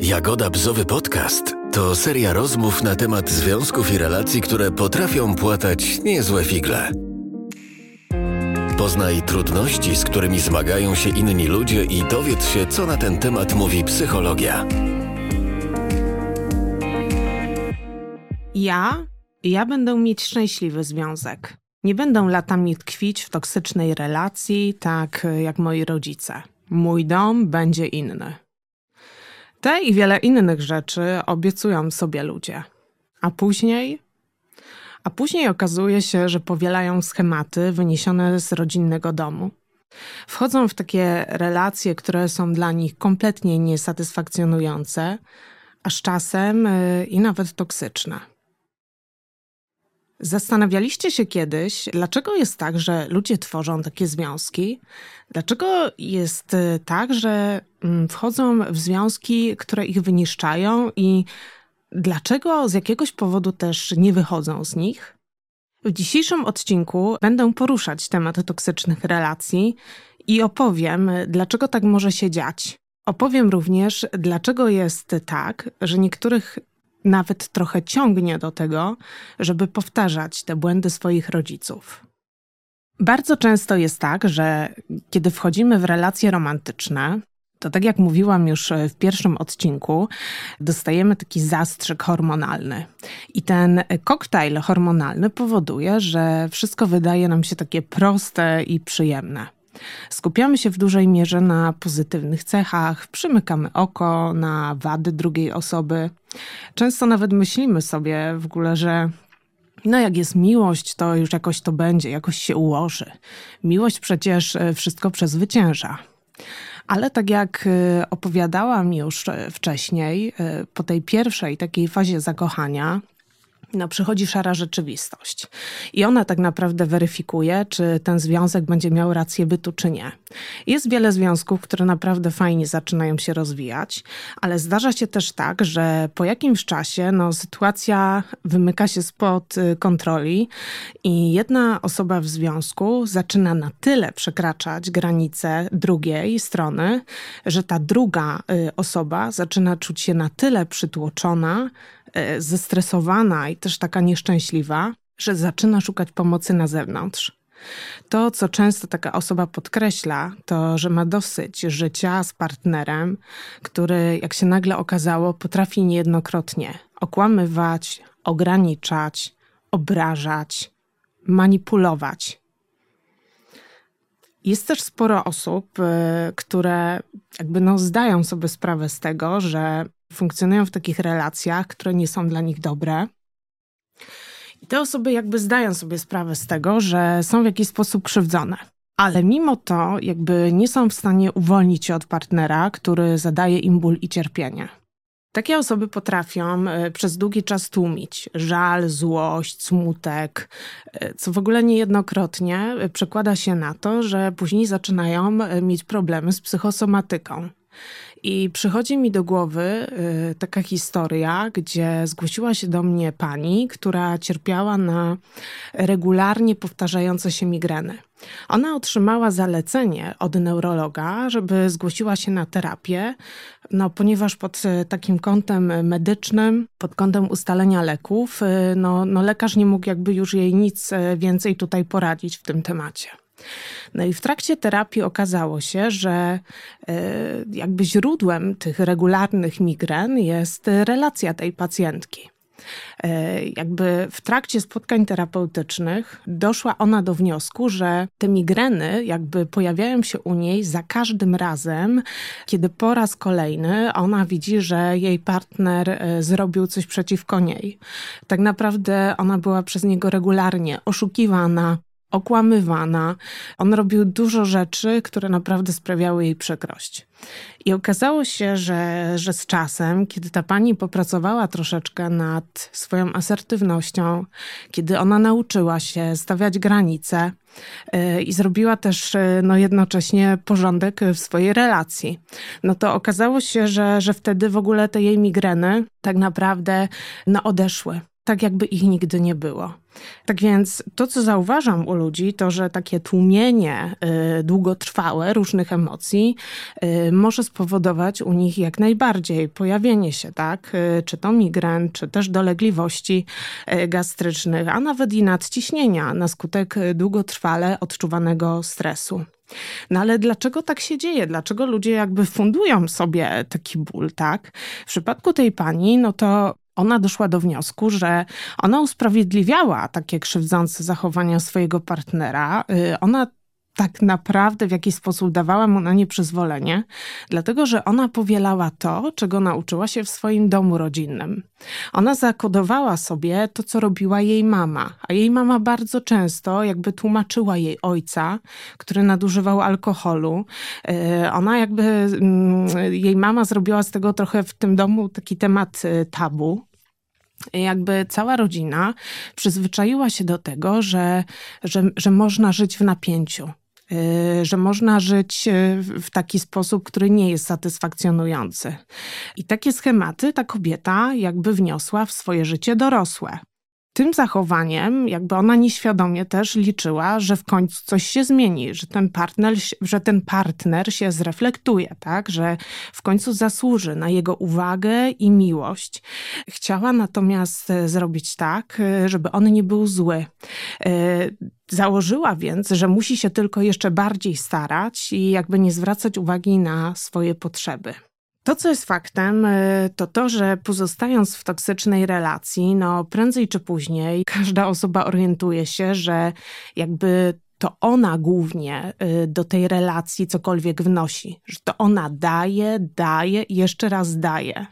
Jagoda Bzowy Podcast to seria rozmów na temat związków i relacji, które potrafią płatać niezłe figle. Poznaj trudności, z którymi zmagają się inni ludzie i dowiedz się, co na ten temat mówi psychologia. Ja, ja będę mieć szczęśliwy związek. Nie będę latami tkwić w toksycznej relacji, tak jak moi rodzice. Mój dom będzie inny. Te i wiele innych rzeczy obiecują sobie ludzie. A później? A później okazuje się, że powielają schematy wyniesione z rodzinnego domu. Wchodzą w takie relacje, które są dla nich kompletnie niesatysfakcjonujące, a z czasem yy, i nawet toksyczne. Zastanawialiście się kiedyś, dlaczego jest tak, że ludzie tworzą takie związki? Dlaczego jest y, tak, że mm, wchodzą w związki, które ich wyniszczają i dlaczego z jakiegoś powodu też nie wychodzą z nich? W dzisiejszym odcinku będę poruszać temat toksycznych relacji i opowiem, dlaczego tak może się dziać. Opowiem również, dlaczego jest tak, że niektórych nawet trochę ciągnie do tego, żeby powtarzać te błędy swoich rodziców. Bardzo często jest tak, że kiedy wchodzimy w relacje romantyczne, to tak jak mówiłam już w pierwszym odcinku, dostajemy taki zastrzyk hormonalny. I ten koktajl hormonalny powoduje, że wszystko wydaje nam się takie proste i przyjemne. Skupiamy się w dużej mierze na pozytywnych cechach, przymykamy oko na wady drugiej osoby. Często nawet myślimy sobie w ogóle, że no jak jest miłość, to już jakoś to będzie, jakoś się ułoży. Miłość przecież e, wszystko przezwycięża. Ale tak jak e, opowiadałam już e, wcześniej, po tej pierwszej takiej fazie zakochania, no, przychodzi szara rzeczywistość. I ona tak naprawdę weryfikuje, czy ten związek będzie miał rację bytu, czy nie. Jest wiele związków, które naprawdę fajnie zaczynają się rozwijać, ale zdarza się też tak, że po jakimś czasie no, sytuacja wymyka się spod y, kontroli i jedna osoba w związku zaczyna na tyle przekraczać granice drugiej strony, że ta druga y, osoba zaczyna czuć się na tyle przytłoczona, zestresowana i też taka nieszczęśliwa, że zaczyna szukać pomocy na zewnątrz. To, co często taka osoba podkreśla, to, że ma dosyć życia z partnerem, który, jak się nagle okazało, potrafi niejednokrotnie okłamywać, ograniczać, obrażać, manipulować. Jest też sporo osób, e, które jakby no zdają sobie sprawę z tego, że funkcjonują w takich relacjach, które nie są dla nich dobre. I te osoby jakby zdają sobie sprawę z tego, że są w jakiś sposób krzywdzone. Ale mimo to jakby nie są w stanie uwolnić się od partnera, który zadaje im ból i cierpienie. Takie osoby potrafią e, przez długi czas tłumić żal, złość, smutek, e, co w ogóle niejednokrotnie e, przekłada się na to, że później zaczynają mieć problemy z psychosomatyką. I przychodzi mi do głowy y, taka historia, gdzie zgłosiła się do mnie pani, która cierpiała na regularnie powtarzające się migreny. Ona otrzymała zalecenie od neurologa, żeby zgłosiła się na terapię, no, ponieważ pod y, takim kątem medycznym, pod kątem ustalenia leków, y, no, no lekarz nie mógł jakby już jej nic więcej tutaj poradzić w tym temacie. No i w trakcie terapii okazało się, że e, jakby źródłem tych regularnych migren jest relacja tej pacjentki. E, jakby w trakcie spotkań terapeutycznych doszła ona do wniosku, że te migreny jakby pojawiają się u niej za każdym razem, kiedy po raz kolejny ona widzi, że jej partner e, zrobił coś przeciwko niej. Tak naprawdę ona była przez niego regularnie oszukiwana, okłamywana. On robił dużo rzeczy, które naprawdę sprawiały jej przykrość. I okazało się, że, że z czasem, kiedy ta pani popracowała troszeczkę nad swoją asertywnością, kiedy ona nauczyła się stawiać granice yy, i zrobiła też yy, no, jednocześnie porządek w swojej relacji, no to okazało się, że, że wtedy w ogóle te jej migreny tak naprawdę no, odeszły tak jakby ich nigdy nie było. Tak więc to, co zauważam u ludzi, to że takie tłumienie y, długotrwałe różnych emocji y, może spowodować u nich jak najbardziej pojawienie się, tak? Y, czy to migren, czy też dolegliwości gastrycznych, a nawet i nadciśnienia na skutek długotrwale odczuwanego stresu. No ale dlaczego tak się dzieje? Dlaczego ludzie jakby fundują sobie taki ból, tak? W przypadku tej pani, no to ona doszła do wniosku, że ona usprawiedliwiała takie krzywdzące zachowania swojego partnera. Y, ona tak naprawdę w jakiś sposób dawała mu na nie przyzwolenie, dlatego że ona powielała to, czego nauczyła się w swoim domu rodzinnym. Ona zakodowała sobie to, co robiła jej mama, a jej mama bardzo często jakby tłumaczyła jej ojca, który nadużywał alkoholu. E, ona jakby, mm, jej mama zrobiła z tego trochę w tym domu taki temat e, tabu jakby cała rodzina przyzwyczaiła się do tego, że, że, że można żyć w napięciu. Y, że można żyć y, w taki sposób, który nie jest satysfakcjonujący. I takie schematy ta kobieta jakby wniosła w swoje życie dorosłe tym zachowaniem, jakby ona nieświadomie też liczyła, że w końcu coś się zmieni, że ten partner, że ten partner się zreflektuje, tak? że w końcu zasłuży na jego uwagę i miłość. Chciała natomiast e, zrobić tak, e, żeby on nie był zły. E, założyła więc, że musi się tylko jeszcze bardziej starać i jakby nie zwracać uwagi na swoje potrzeby. To, co jest faktem, y, to to, że pozostając w toksycznej relacji, no prędzej czy później każda osoba orientuje się, że jakby to ona głównie y, do tej relacji cokolwiek wnosi, że to ona daje, daje i jeszcze raz daje.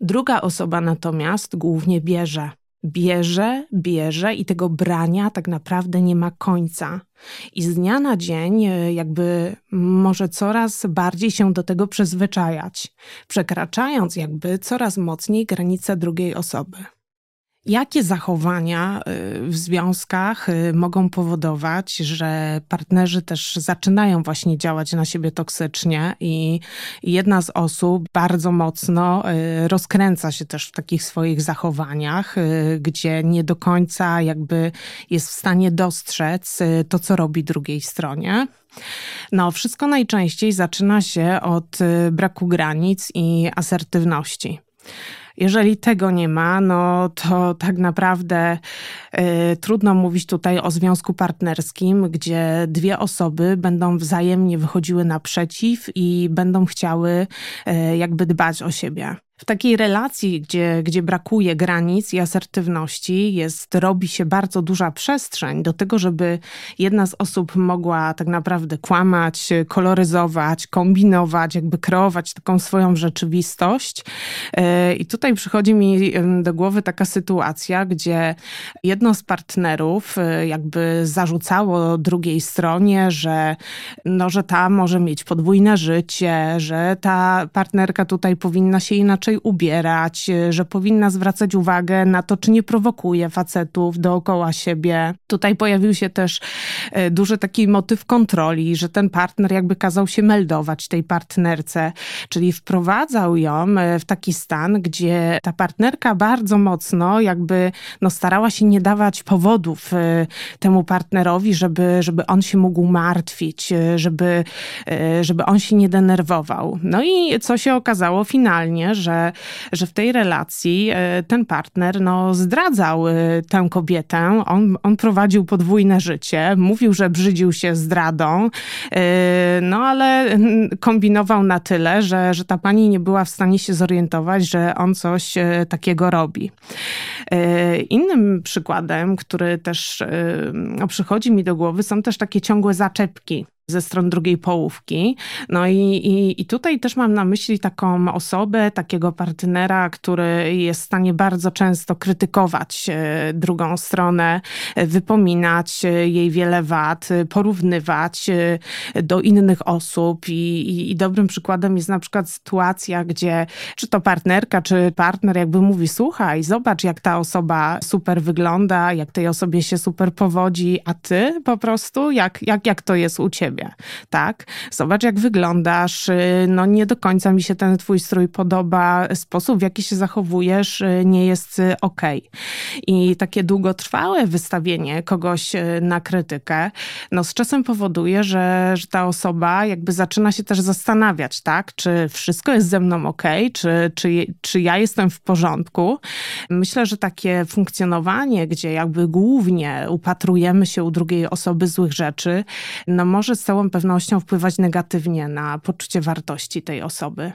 Druga osoba natomiast głównie bierze bierze, bierze i tego brania tak naprawdę nie ma końca. I z dnia na dzień, e, jakby może coraz bardziej się do tego przyzwyczajać, przekraczając jakby coraz mocniej granice drugiej osoby. Jakie zachowania y, w związkach y, mogą powodować, że partnerzy też zaczynają właśnie działać na siebie toksycznie i jedna z osób bardzo mocno y, rozkręca się też w takich swoich zachowaniach, gdzie nie do końca jakby jest w stanie dostrzec to, co robi drugiej stronie? No, wszystko najczęściej zaczyna się od braku granic i asertywności. Jeżeli tego nie ma, no to tak naprawdę y, trudno mówić tutaj o związku partnerskim, gdzie dwie osoby będą wzajemnie wychodziły naprzeciw i będą chciały y, jakby dbać o siebie. W takiej relacji, gdzie, gdzie brakuje granic i asertywności, jest, robi się bardzo duża przestrzeń do tego, żeby jedna z osób mogła tak naprawdę kłamać, koloryzować, kombinować, jakby kreować taką swoją rzeczywistość. E, I tutaj przychodzi mi do głowy taka sytuacja, gdzie jedno z partnerów e, jakby zarzucało drugiej stronie, że, no, że ta może mieć podwójne życie, że ta partnerka tutaj powinna się inaczej inaczej ubierać, że powinna zwracać uwagę na to, czy nie prowokuje facetów dookoła siebie. Tutaj pojawił się też e, duży taki motyw kontroli, że ten partner jakby kazał się meldować tej partnerce, czyli wprowadzał ją e, w taki stan, gdzie ta partnerka bardzo mocno jakby no, starała się nie dawać powodów e, temu partnerowi, żeby, żeby on się mógł martwić, żeby, żeby on się nie denerwował. No i co się okazało finalnie, że że, że w tej relacji e, ten partner no, zdradzał e, tę kobietę. On, on prowadził podwójne życie, mówił, że brzydził się zdradą, e, no ale kombinował na tyle, że, że ta pani nie była w stanie się zorientować, że on coś takiego robi. Innym przykładem, który też przychodzi mi do głowy, są też takie ciągłe zaczepki ze stron drugiej połówki. No i, i, i tutaj też mam na myśli taką osobę, takiego partnera, który jest w stanie bardzo często krytykować e, drugą stronę, e, wypominać e, jej wiele wad, porównywać do innych osób. I, i, dobrym przykładem jest na przykład sytuacja, gdzie czy to partnerka, czy partner jakby mówi, słuchaj, zobacz jak ta osoba super wygląda, jak tej osobie się super powodzi, a ty po prostu, jak, jak, jak to jest u ciebie? Siebie, tak? Zobacz, jak wyglądasz, no nie do końca mi się ten twój strój podoba, sposób, w jaki się zachowujesz, nie jest ok. I takie długotrwałe wystawienie kogoś na krytykę, no z czasem powoduje, że, że ta osoba jakby zaczyna się też zastanawiać, tak? Czy wszystko jest ze mną ok, czy, czy, czy ja jestem w porządku. Myślę, że takie funkcjonowanie, gdzie jakby głównie upatrujemy się u drugiej osoby złych rzeczy, no może z całą pewnością wpływać negatywnie na poczucie wartości tej osoby.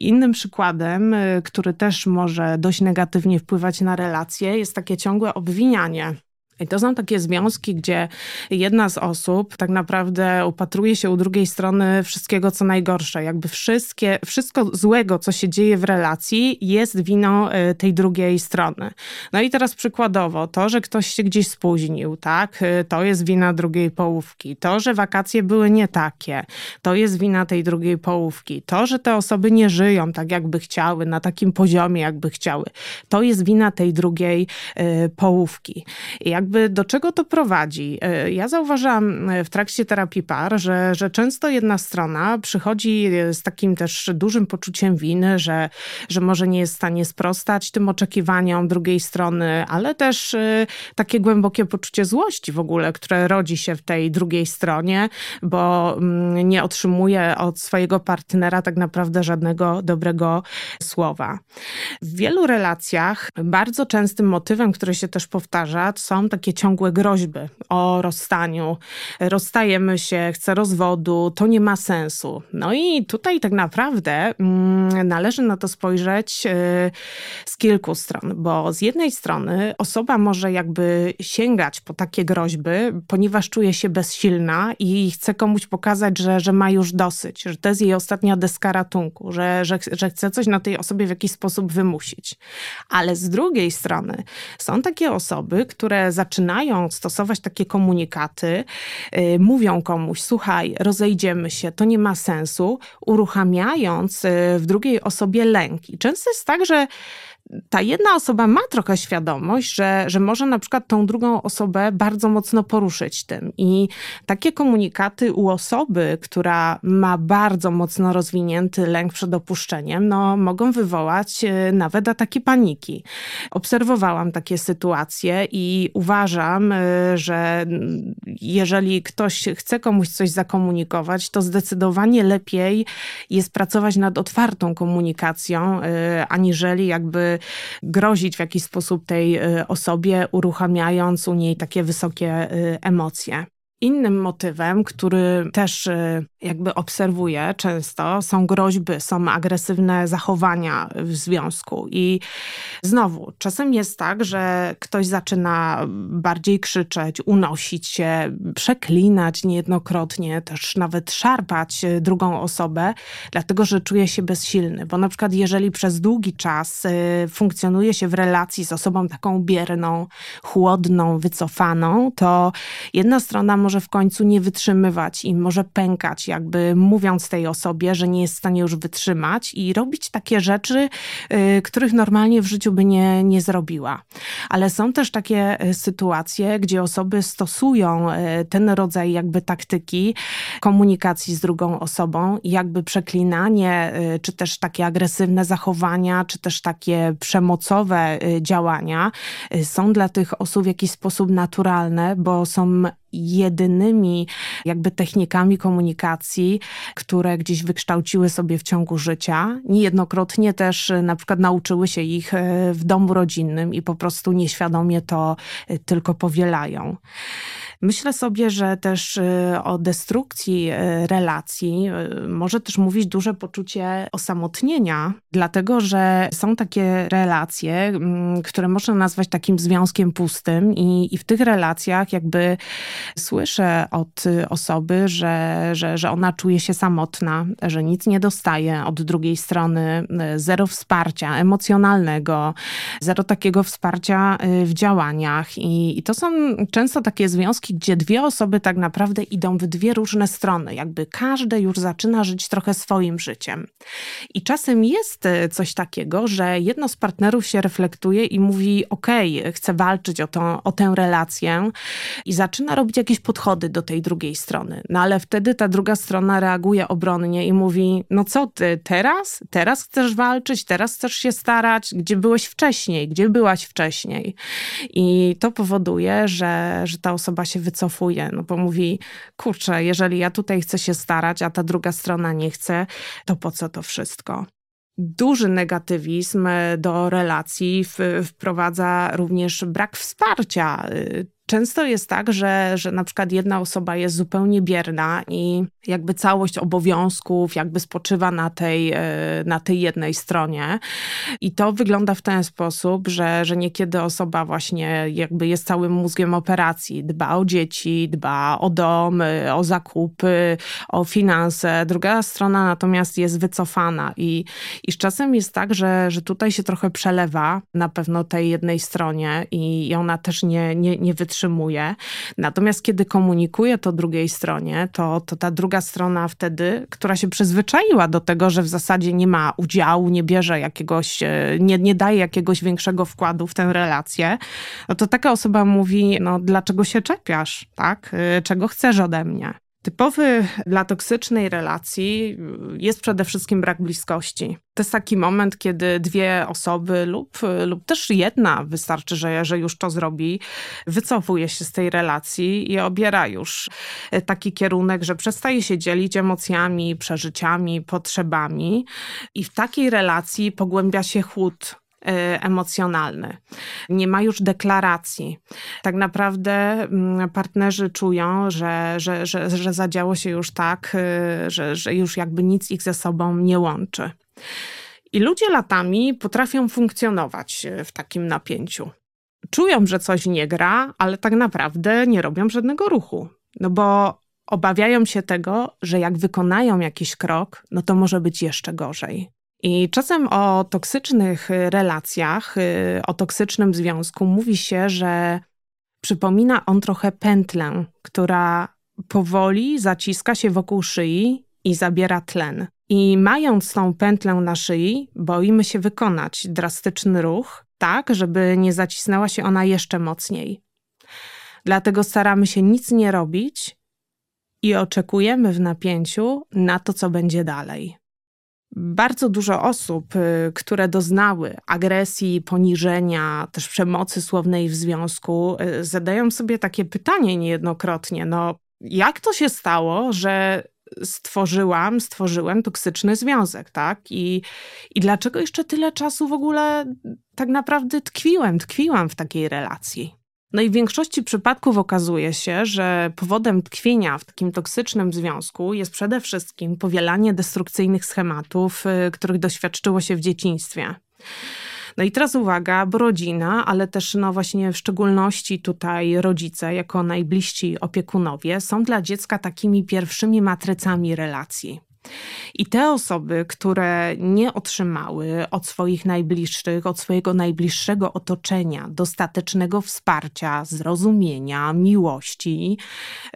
Innym przykładem, y, który też może dość negatywnie wpływać na relacje, jest takie ciągłe obwinianie i to są takie związki, gdzie jedna z osób tak naprawdę upatruje się u drugiej strony wszystkiego, co najgorsze. Jakby wszystkie, wszystko złego, co się dzieje w relacji, jest winą e, tej drugiej strony. No i teraz przykładowo, to, że ktoś się gdzieś spóźnił, tak, e, to jest wina drugiej połówki. To, że wakacje były nie takie, to jest wina tej drugiej połówki. To, że te osoby nie żyją tak, jakby chciały, na takim poziomie, jakby chciały, to jest wina tej drugiej y, połówki. I jak jakby do czego to prowadzi? E, ja zauważam e, w trakcie terapii par, że, że często jedna strona przychodzi e, z takim też dużym poczuciem winy, że, że może nie jest w stanie sprostać tym oczekiwaniom drugiej strony, ale też takie głębokie poczucie złości w ogóle, które rodzi się w tej drugiej stronie, bo mm, nie otrzymuje od swojego partnera tak naprawdę żadnego dobrego słowa. W wielu relacjach bardzo częstym motywem, który się też powtarza, są takie takie ciągłe groźby o rozstaniu, rozstajemy się, chcę rozwodu, to nie ma sensu. No i tutaj tak naprawdę mm, należy na to spojrzeć y, z kilku stron, bo z jednej strony osoba może jakby sięgać po takie groźby, ponieważ czuje się bezsilna i chce komuś pokazać, że, że ma już dosyć, że to jest jej ostatnia deska ratunku, że, że, że chce coś na tej osobie w jakiś sposób wymusić. Ale z drugiej strony są takie osoby, które za zaczynają stosować takie komunikaty, yy, mówią komuś: Słuchaj, rozejdziemy się, to nie ma sensu, uruchamiając yy, w drugiej osobie lęk. I często jest tak, że ta jedna osoba ma trochę świadomość, że, że może na przykład tą drugą osobę bardzo mocno poruszyć tym. I takie komunikaty u osoby, która ma bardzo mocno rozwinięty lęk przed opuszczeniem, no, mogą wywołać e, nawet ataki paniki. Obserwowałam takie sytuacje i uważam, e, że jeżeli ktoś chce komuś coś zakomunikować, to zdecydowanie lepiej jest pracować nad otwartą komunikacją, e, aniżeli jakby grozić w jakiś sposób tej y, osobie, uruchamiając u niej takie wysokie y, emocje. Innym motywem, który też y, jakby obserwuję często, są groźby, są agresywne zachowania w związku. I znowu, czasem jest tak, że ktoś zaczyna bardziej krzyczeć, unosić się, przeklinać niejednokrotnie, też nawet szarpać drugą osobę, dlatego że czuje się bezsilny. Bo na przykład, jeżeli przez długi czas y, funkcjonuje się w relacji z osobą taką bierną, chłodną, wycofaną, to jedna strona może w końcu nie wytrzymywać i może pękać, jakby mówiąc tej osobie, że nie jest w stanie już wytrzymać i robić takie rzeczy, y, których normalnie w życiu by nie, nie zrobiła. Ale są też takie y, sytuacje, gdzie osoby stosują y, ten rodzaj jakby taktyki komunikacji z drugą osobą, jakby przeklinanie, czy też takie agresywne zachowania, czy też takie przemocowe działania są dla tych osób w jakiś sposób naturalne, bo są jedynymi jakby technikami komunikacji, które gdzieś wykształciły sobie w ciągu życia. Niejednokrotnie też e, na przykład nauczyły się ich e, w domu rodzinnym i po prostu nieświadomie to e, tylko powielają. Myślę sobie, że też o destrukcji relacji może też mówić duże poczucie osamotnienia, dlatego że są takie relacje, które można nazwać takim związkiem pustym i, i w tych relacjach jakby słyszę od osoby, że, że, że ona czuje się samotna, że nic nie dostaje od drugiej strony, zero wsparcia emocjonalnego, zero takiego wsparcia y, w działaniach. I, i to są często takie związki, związki, gdzie dwie osoby tak naprawdę idą w dwie różne strony, jakby każde już zaczyna żyć trochę swoim życiem. I czasem jest e, coś takiego, że jedno z partnerów się reflektuje i mówi: OK, chcę walczyć o, o tę relację, i zaczyna robić jakieś podchody do tej drugiej strony. No ale wtedy ta druga strona reaguje obronnie i mówi: No co ty teraz? Teraz chcesz walczyć, teraz chcesz się starać, gdzie byłeś wcześniej, gdzie byłaś wcześniej. I to powoduje, że, że ta osoba się wycofuje, no bo mówi: Kurczę, jeżeli ja tutaj chcę się starać, a ta druga strona nie chce, to po co to wszystko? duży negatywizm do relacji wprowadza również brak wsparcia Często jest tak, że, że na przykład jedna osoba jest zupełnie bierna i jakby całość obowiązków jakby spoczywa na tej, e, na tej jednej stronie. I to wygląda w ten sposób, że, że niekiedy osoba właśnie jakby jest całym mózgiem operacji. Dba o dzieci, dba o dom, o zakupy, o finanse. Druga strona natomiast jest wycofana i, i z czasem jest tak, że, że tutaj się trochę przelewa na pewno tej jednej stronie i, i ona też nie, nie, nie wytrzyma utrzymuje. Natomiast kiedy komunikuje to drugiej stronie, to, to ta druga strona wtedy, która się przyzwyczaiła do tego, że w zasadzie nie ma udziału, nie bierze jakiegoś, e, nie, nie daje jakiegoś większego wkładu w tę relację, no to taka osoba mówi, no dlaczego się czepiasz, tak? E, czego chcesz ode mnie? Typowy dla toksycznej relacji jest przede wszystkim brak bliskości. To jest taki moment, kiedy dwie osoby lub, lub też jedna, wystarczy, że, że już to zrobi, wycofuje się z tej relacji i obiera już taki kierunek, że przestaje się dzielić emocjami, przeżyciami, potrzebami i w takiej relacji pogłębia się chłód emocjonalny. Nie ma już deklaracji. Tak naprawdę mm, partnerzy czują, że, że, że, że zadziało się już tak, e, że, że już jakby nic ich ze sobą nie łączy. I ludzie latami potrafią funkcjonować e, w takim napięciu. Czują, że coś nie gra, ale tak naprawdę nie robią żadnego ruchu. No bo obawiają się tego, że jak wykonają jakiś krok, no to może być jeszcze gorzej. I czasem o toksycznych relacjach, y, o toksycznym związku mówi się, że przypomina on trochę pętlę, która powoli zaciska się wokół szyi i zabiera tlen. I mając tą pętlę na szyi, boimy się wykonać drastyczny ruch, tak, żeby nie zacisnęła się ona jeszcze mocniej. Dlatego staramy się nic nie robić i oczekujemy w napięciu na to, co będzie dalej. Bardzo dużo osób, y, które doznały agresji, poniżenia, też przemocy słownej w związku, y, zadają sobie takie pytanie niejednokrotnie: no, jak to się stało, że stworzyłam, stworzyłem toksyczny związek, tak? I, I dlaczego jeszcze tyle czasu w ogóle tak naprawdę tkwiłem, tkwiłam w takiej relacji? No i w większości przypadków okazuje się, że powodem tkwienia w takim toksycznym związku jest przede wszystkim powielanie destrukcyjnych schematów, y, których doświadczyło się w dzieciństwie. No i teraz uwaga, bo rodzina, ale też no właśnie w szczególności tutaj rodzice, jako najbliżsi opiekunowie, są dla dziecka takimi pierwszymi matrycami relacji. I te osoby, które nie otrzymały od swoich najbliższych, od swojego najbliższego otoczenia dostatecznego wsparcia, zrozumienia, miłości,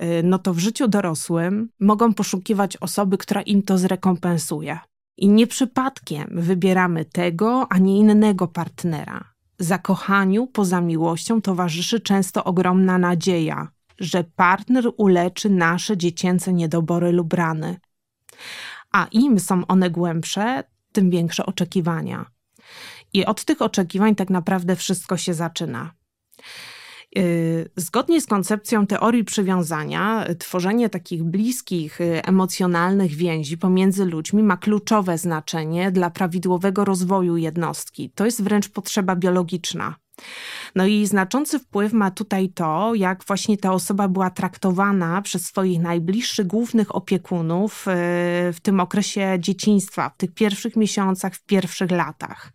y, no to w życiu dorosłym mogą poszukiwać osoby, która im to zrekompensuje. I nie przypadkiem wybieramy tego, a nie innego partnera. Zakochaniu poza miłością towarzyszy często ogromna nadzieja, że partner uleczy nasze dziecięce niedobory lub rany a im są one głębsze, tym większe oczekiwania. I od tych oczekiwań tak naprawdę wszystko się zaczyna. Y, zgodnie z koncepcją teorii przywiązania, tworzenie takich bliskich, y, emocjonalnych więzi pomiędzy ludźmi ma kluczowe znaczenie dla prawidłowego rozwoju jednostki. To jest wręcz potrzeba biologiczna. No i znaczący wpływ ma tutaj to, jak właśnie ta osoba była traktowana przez swoich najbliższych głównych opiekunów e, w tym okresie dzieciństwa, w tych pierwszych miesiącach, w pierwszych latach.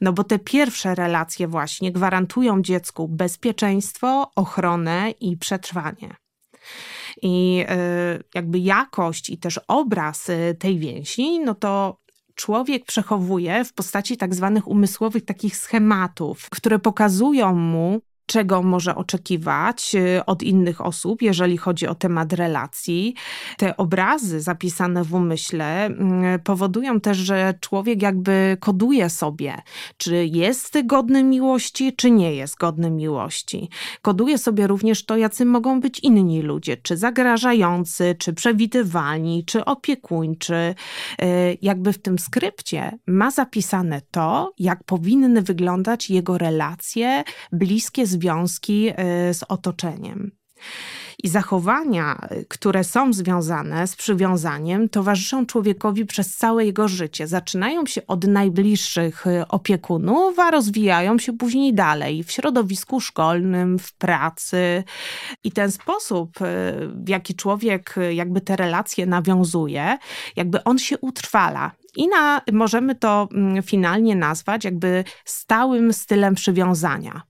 No bo te pierwsze relacje właśnie gwarantują dziecku bezpieczeństwo, ochronę i przetrwanie. I e, jakby jakość i też obraz e, tej więzi, no to człowiek przechowuje w postaci tak zwanych umysłowych takich schematów, które pokazują mu, czego może oczekiwać y, od innych osób, jeżeli chodzi o temat relacji. Te obrazy zapisane w umyśle mm, powodują też, że człowiek jakby koduje sobie, czy jest godny miłości, czy nie jest godny miłości. Koduje sobie również to, jacy mogą być inni ludzie, czy zagrażający, czy przewidywalni, czy opiekuńczy. Y, jakby w tym skrypcie ma zapisane to, jak powinny wyglądać jego relacje bliskie z związki y, z otoczeniem. I zachowania, y, które są związane z przywiązaniem, towarzyszą człowiekowi przez całe jego życie. Zaczynają się od najbliższych y, opiekunów, a rozwijają się później dalej w środowisku szkolnym, w pracy. I ten sposób, w jaki człowiek jakby te relacje nawiązuje, jakby on się utrwala. I na, możemy to mm, finalnie nazwać jakby stałym stylem przywiązania.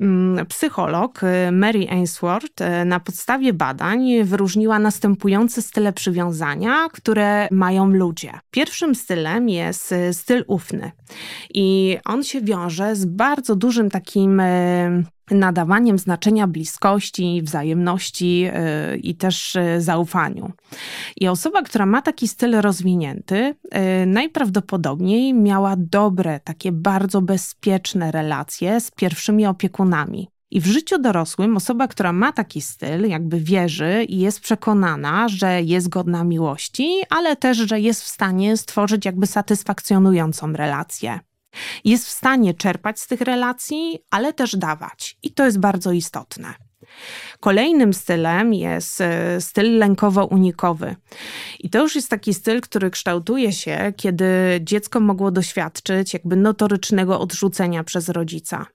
Mm, psycholog y, Mary Ainsworth y, na podstawie badań wyróżniła następujące style przywiązania, które mają ludzie. Pierwszym stylem jest y, styl ufny i on się wiąże z bardzo dużym takim nadawaniem znaczenia bliskości, wzajemności yy, i też yy, zaufaniu. I osoba, która ma taki styl rozwinięty, yy, najprawdopodobniej miała dobre, takie bardzo bezpieczne relacje z pierwszymi opiekunami. I w życiu dorosłym osoba, która ma taki styl, jakby wierzy i jest przekonana, że jest godna miłości, ale też, że jest w stanie stworzyć jakby satysfakcjonującą relację. Jest w stanie czerpać z tych relacji, ale też dawać. I to jest bardzo istotne. Kolejnym stylem jest e, styl lękowo-unikowy. I to już jest taki styl, który kształtuje się, kiedy dziecko mogło doświadczyć jakby notorycznego odrzucenia przez rodzica.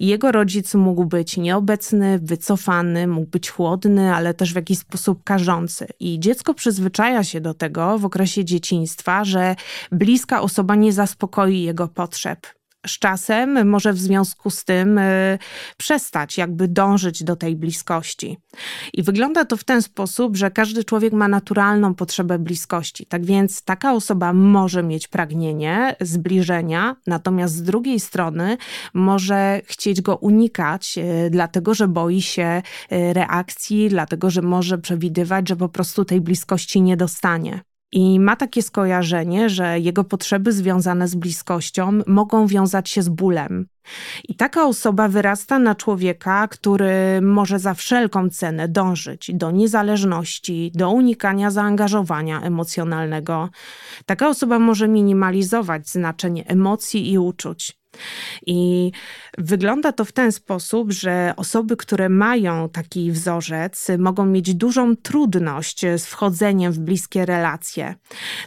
Jego rodzic mógł być nieobecny, wycofany, mógł być chłodny, ale też w jakiś sposób karzący. I dziecko przyzwyczaja się do tego w okresie dzieciństwa, że bliska osoba nie zaspokoi jego potrzeb z czasem może w związku z tym y, przestać jakby dążyć do tej bliskości. I wygląda to w ten sposób, że każdy człowiek ma naturalną potrzebę bliskości. Tak więc taka osoba może mieć pragnienie zbliżenia, natomiast z drugiej strony może chcieć go unikać, y, dlatego że boi się y, reakcji, dlatego że może przewidywać, że po prostu tej bliskości nie dostanie. I ma takie skojarzenie, że jego potrzeby związane z bliskością mogą wiązać się z bólem. I taka osoba wyrasta na człowieka, który może za wszelką cenę dążyć do niezależności, do unikania zaangażowania emocjonalnego. Taka osoba może minimalizować znaczenie emocji i uczuć. I wygląda to w ten sposób, że osoby, które mają taki wzorzec, mogą mieć dużą trudność z wchodzeniem w bliskie relacje.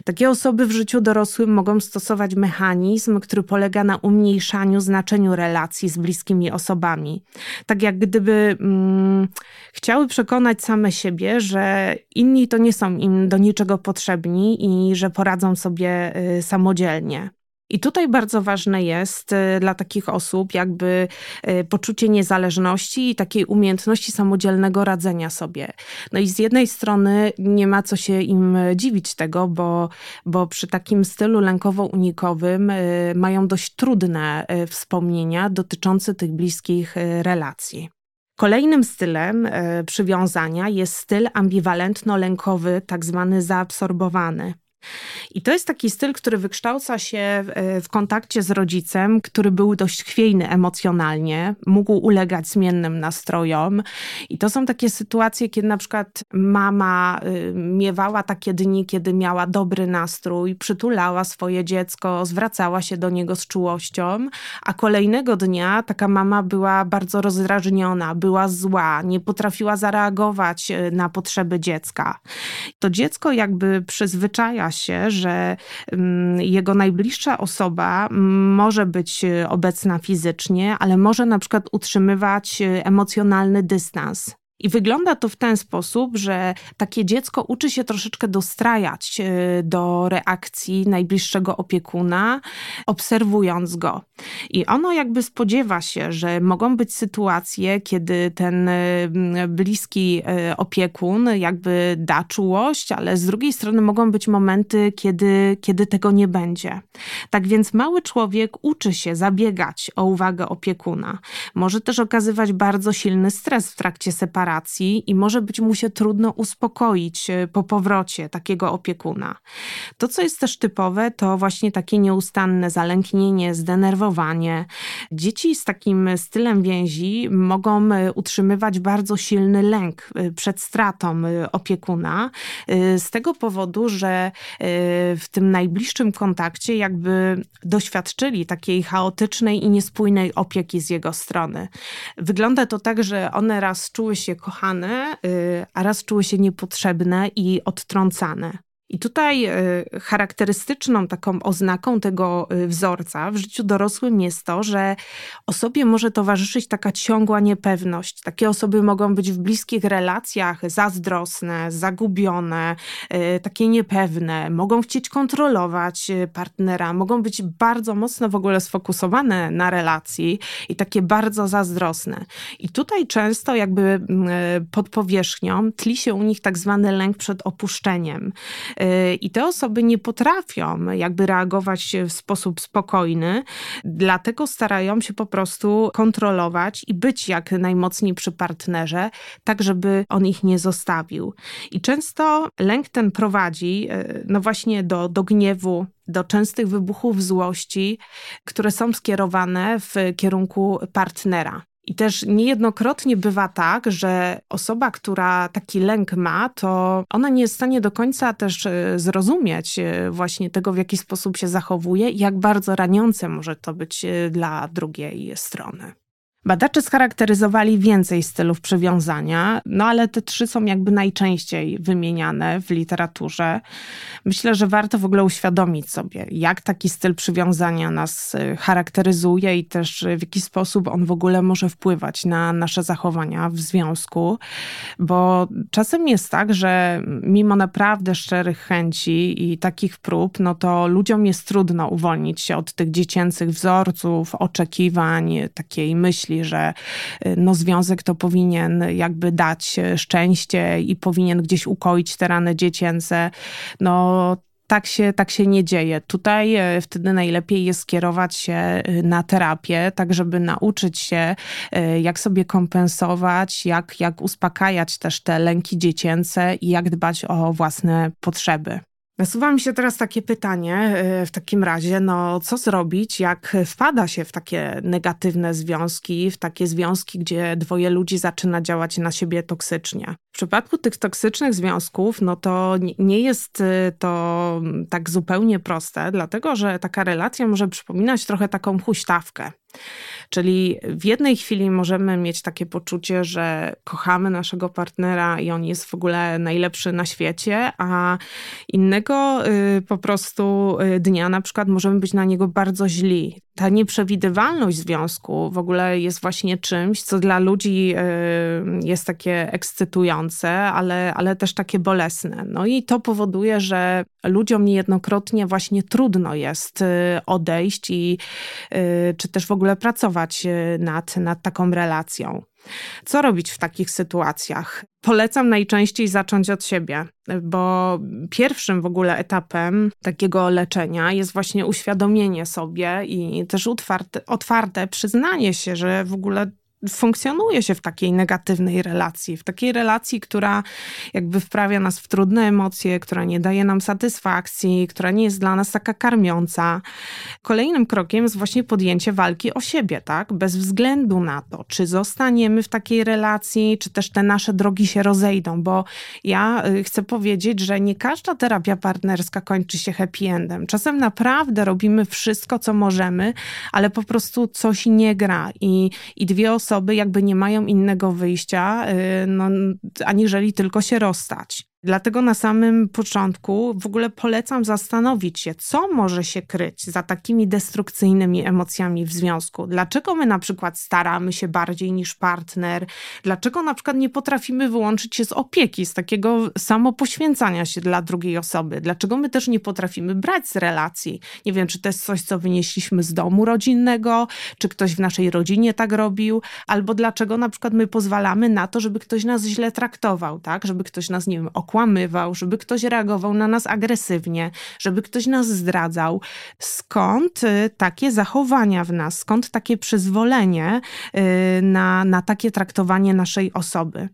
Takie osoby w życiu dorosłym mogą stosować mechanizm, który polega na umniejszaniu znaczeniu relacji z bliskimi osobami. Tak jak gdyby mm, chciały przekonać same siebie, że inni to nie są im do niczego potrzebni i że poradzą sobie y, samodzielnie. I tutaj bardzo ważne jest y, dla takich osób jakby y, poczucie niezależności i takiej umiejętności samodzielnego radzenia sobie. No i z jednej strony nie ma co się im dziwić tego, bo, bo przy takim stylu lękowo-unikowym y, mają dość trudne wspomnienia dotyczące tych bliskich relacji. Kolejnym stylem przywiązania jest styl ambiwalentno-lękowy, tak zwany zaabsorbowany. I to jest taki styl, który wykształca się w, kontakcie z rodzicem, który był dość chwiejny emocjonalnie, mógł ulegać zmiennym nastrojom. I to są takie sytuacje, kiedy na przykład mama y, miewała takie dni, kiedy miała dobry nastrój, przytulała swoje dziecko, zwracała się do niego z czułością, a kolejnego dnia taka mama była bardzo rozdrażniona, była zła, nie potrafiła zareagować y, na potrzeby dziecka. To dziecko jakby przyzwyczaja się, że mm, jego najbliższa osoba może być obecna fizycznie, ale może na przykład utrzymywać emocjonalny dystans. I wygląda to w ten sposób, że takie dziecko uczy się troszeczkę dostrajać e, do reakcji najbliższego opiekuna, obserwując go. I ono jakby spodziewa się, że mogą być sytuacje, kiedy ten e, bliski e, opiekun jakby da czułość, ale z drugiej strony mogą być momenty, kiedy, kiedy tego nie będzie. Tak więc mały człowiek uczy się zabiegać o uwagę opiekuna. Może też okazywać bardzo silny stres w trakcie separacji i może być mu się trudno uspokoić e, po powrocie takiego opiekuna. To, co jest też typowe, to właśnie takie nieustanne zalęknienie, zdenerwowanie. Dzieci z takim stylem więzi mogą e, utrzymywać bardzo silny lęk e, przed stratą opiekuna, z tego powodu, że w tym najbliższym kontakcie jakby doświadczyli takiej chaotycznej i niespójnej opieki z jego strony. Wygląda to tak, że one raz czuły się kochane, y, a raz czuły się niepotrzebne i odtrącane. I tutaj e, charakterystyczną taką oznaką tego e, wzorca w życiu dorosłym jest to, że osobie może towarzyszyć taka ciągła niepewność. Takie osoby mogą być w bliskich relacjach zazdrosne, zagubione, e, takie niepewne, mogą chcieć kontrolować partnera, mogą być bardzo mocno w ogóle sfokusowane na relacji i takie bardzo zazdrosne. I tutaj często jakby pod powierzchnią tli się u nich tak zwany lęk przed opuszczeniem i te osoby nie potrafią jakby reagować w sposób spokojny, dlatego starają się po prostu kontrolować i być jak najmocniej przy partnerze, tak żeby on ich nie zostawił. I często lęk ten prowadzi e, no właśnie do, do gniewu, do częstych wybuchów złości, które są skierowane w kierunku partnera. I też niejednokrotnie bywa tak, że osoba, która taki lęk ma, to ona nie jest w stanie do końca też e, zrozumieć e, właśnie tego, w jaki sposób się zachowuje i jak bardzo raniące może to być e, dla drugiej strony. Badacze scharakteryzowali więcej stylów przywiązania, no ale te trzy są jakby najczęściej wymieniane w literaturze. Myślę, że warto w ogóle uświadomić sobie, jak taki styl przywiązania nas y, charakteryzuje i też w jaki sposób on w ogóle może wpływać na nasze zachowania w związku, bo czasem jest tak, że mimo naprawdę szczerych chęci i takich prób, no to ludziom jest trudno uwolnić się od tych dziecięcych wzorców, oczekiwań, takiej myśli, myśli, że y, no, związek to powinien jakby dać szczęście i powinien gdzieś ukoić te rany dziecięce. No tak się, tak się nie dzieje. Tutaj y, wtedy najlepiej jest skierować się y, na terapię, tak żeby nauczyć się, jak sobie kompensować, jak, jak uspokajać też te lęki dziecięce i jak dbać o własne potrzeby. Nasuwa mi się teraz takie pytanie e, w takim razie, no co zrobić, jak wpada się w takie negatywne związki, w takie związki, gdzie dwoje ludzi zaczyna działać na siebie toksycznie. W przypadku tych toksycznych związków, no to nie jest e, to tak zupełnie proste, dlatego że taka relacja może przypominać trochę taką huśtawkę. Czyli w jednej chwili możemy mieć takie poczucie, że kochamy naszego partnera i on jest w ogóle najlepszy na świecie, a innego y, po prostu y, dnia na przykład możemy być na niego bardzo źli ta nieprzewidywalność związku w ogóle jest właśnie czymś, co dla ludzi y, jest takie ekscytujące, ale, ale też takie bolesne. No i to powoduje, że ludziom niejednokrotnie właśnie trudno jest y, odejść i y, czy też w ogóle pracować nad, nad taką relacją. Co robić w takich sytuacjach? Polecam najczęściej zacząć od siebie, bo pierwszym w ogóle etapem takiego leczenia jest właśnie uświadomienie sobie i też otwarte, otwarte przyznanie się, że w ogóle funkcjonuje się w takiej negatywnej relacji, w takiej relacji, która jakby wprawia nas w trudne emocje, która nie daje nam satysfakcji, która nie jest dla nas taka karmiąca. Kolejnym krokiem jest właśnie podjęcie walki o siebie, tak? Bez względu na to, czy zostaniemy w takiej relacji, czy też te nasze drogi się rozejdą, bo ja y, chcę powiedzieć, że nie każda terapia partnerska kończy się happy endem. Czasem naprawdę robimy wszystko, co możemy, ale po prostu coś nie gra i, i dwie osoby osoby jakby nie mają innego wyjścia, y, no, aniżeli tylko się rozstać. Dlatego na samym początku w ogóle polecam zastanowić się, co może się kryć za takimi destrukcyjnymi emocjami w związku. Dlaczego my na przykład staramy się bardziej niż partner? Dlaczego na przykład nie potrafimy wyłączyć się z opieki, z takiego samopoświęcania się dla drugiej osoby? Dlaczego my też nie potrafimy brać z relacji? Nie wiem, czy to jest coś, co wynieśliśmy z domu rodzinnego, czy ktoś w naszej rodzinie tak robił, albo dlaczego na przykład my pozwalamy na to, żeby ktoś nas źle traktował, tak? Żeby ktoś nas, nie wiem, okłamywał, żeby ktoś reagował na nas agresywnie, żeby ktoś nas zdradzał. Skąd y, takie zachowania w nas? Skąd takie przyzwolenie y, na, na takie traktowanie naszej osoby?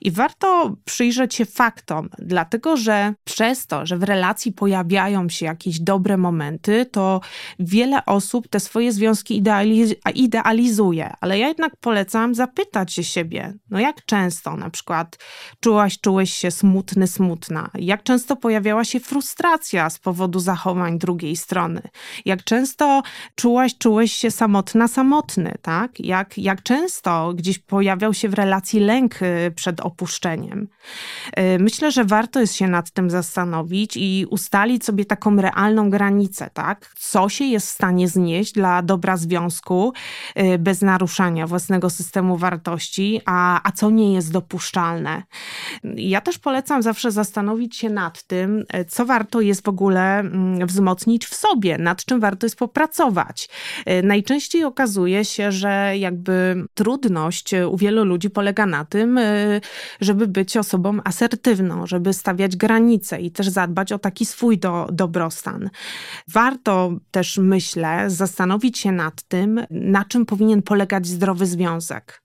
I warto przyjrzeć się faktom, dlatego że przez to, że w relacji pojawiają się jakieś dobre momenty, to wiele osób te swoje związki idealiz idealizuje, ale ja jednak polecam zapytać się siebie, no jak często na przykład czułaś, czułeś się smutny, smutna? Jak często pojawiała się frustracja z powodu zachowań drugiej strony? Jak często czułaś, czułeś się samotna, samotny, tak? Jak, jak często gdzieś pojawiał się w relacji lęk y, przed opuszczeniem? Y, myślę, że warto jest się nad tym zastanowić i ustalić sobie taką realną granicę, tak? Co się jest w stanie znieść dla dobra związku y, bez naruszania własnego systemu wartości, a, a co nie jest dopuszczalne. Ja też polecam zawsze zastanowić się nad tym, y, co warto jest w ogóle mm, wzmocnić w sobie, nad czym warto jest popracować. Y, najczęściej okazuje się, że jakby trudność u wielu ludzi polega na tym, żeby być osobą asertywną, żeby stawiać granice i też zadbać o taki swój do, dobrostan. Warto też, myślę, zastanowić się nad tym, na czym powinien polegać zdrowy związek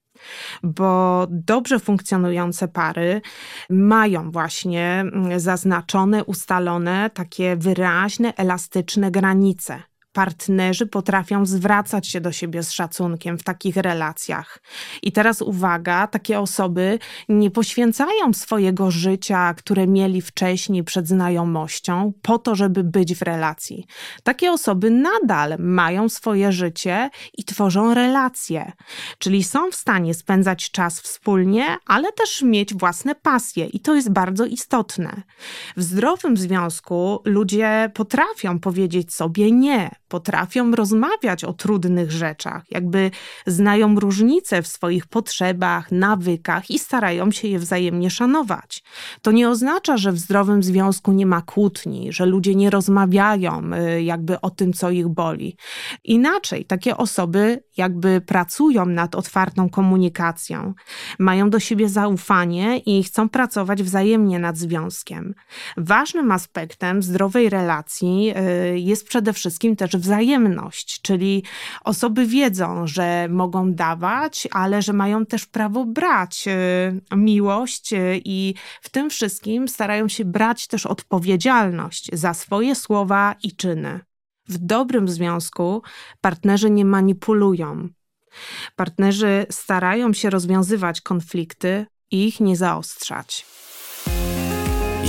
bo dobrze funkcjonujące pary mają właśnie mm, zaznaczone, ustalone takie wyraźne, elastyczne granice partnerzy potrafią zwracać się do siebie z szacunkiem w takich relacjach. I teraz uwaga, takie osoby nie poświęcają swojego życia, które mieli wcześniej przed znajomością, po to, żeby być w relacji. Takie osoby nadal mają swoje życie i tworzą relacje, czyli są w stanie spędzać czas wspólnie, ale też mieć własne pasje, i to jest bardzo istotne. W zdrowym związku ludzie potrafią powiedzieć sobie nie, potrafią rozmawiać o trudnych rzeczach, jakby znają różnice w swoich potrzebach, nawykach i starają się je wzajemnie szanować. To nie oznacza, że w zdrowym związku nie ma kłótni, że ludzie nie rozmawiają y, jakby o tym, co ich boli. Inaczej, takie osoby jakby pracują nad otwartą komunikacją, mają do siebie zaufanie i chcą pracować wzajemnie nad związkiem. Ważnym aspektem zdrowej relacji y, jest przede wszystkim też wzajemność, czyli osoby wiedzą, że mogą dawać, ale że mają też prawo brać y, miłość y, i w tym wszystkim starają się brać też odpowiedzialność za swoje słowa i czyny. W dobrym związku partnerzy nie manipulują. Partnerzy starają się rozwiązywać konflikty i ich nie zaostrzać.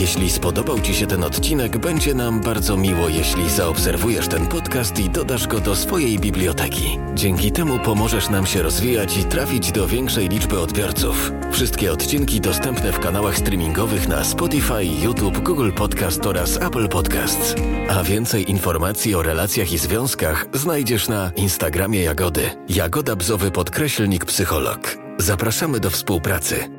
Jeśli spodobał Ci się ten odcinek, będzie nam bardzo miło, jeśli zaobserwujesz ten podcast i dodasz go do swojej biblioteki. Dzięki temu pomożesz nam się rozwijać i trafić do większej liczby odbiorców. Wszystkie odcinki dostępne w kanałach streamingowych na Spotify, YouTube, Google Podcast oraz Apple Podcasts. A więcej informacji o relacjach i związkach znajdziesz na Instagramie Jagody. Jagoda Bzowy podkreślnik psycholog. Zapraszamy do współpracy.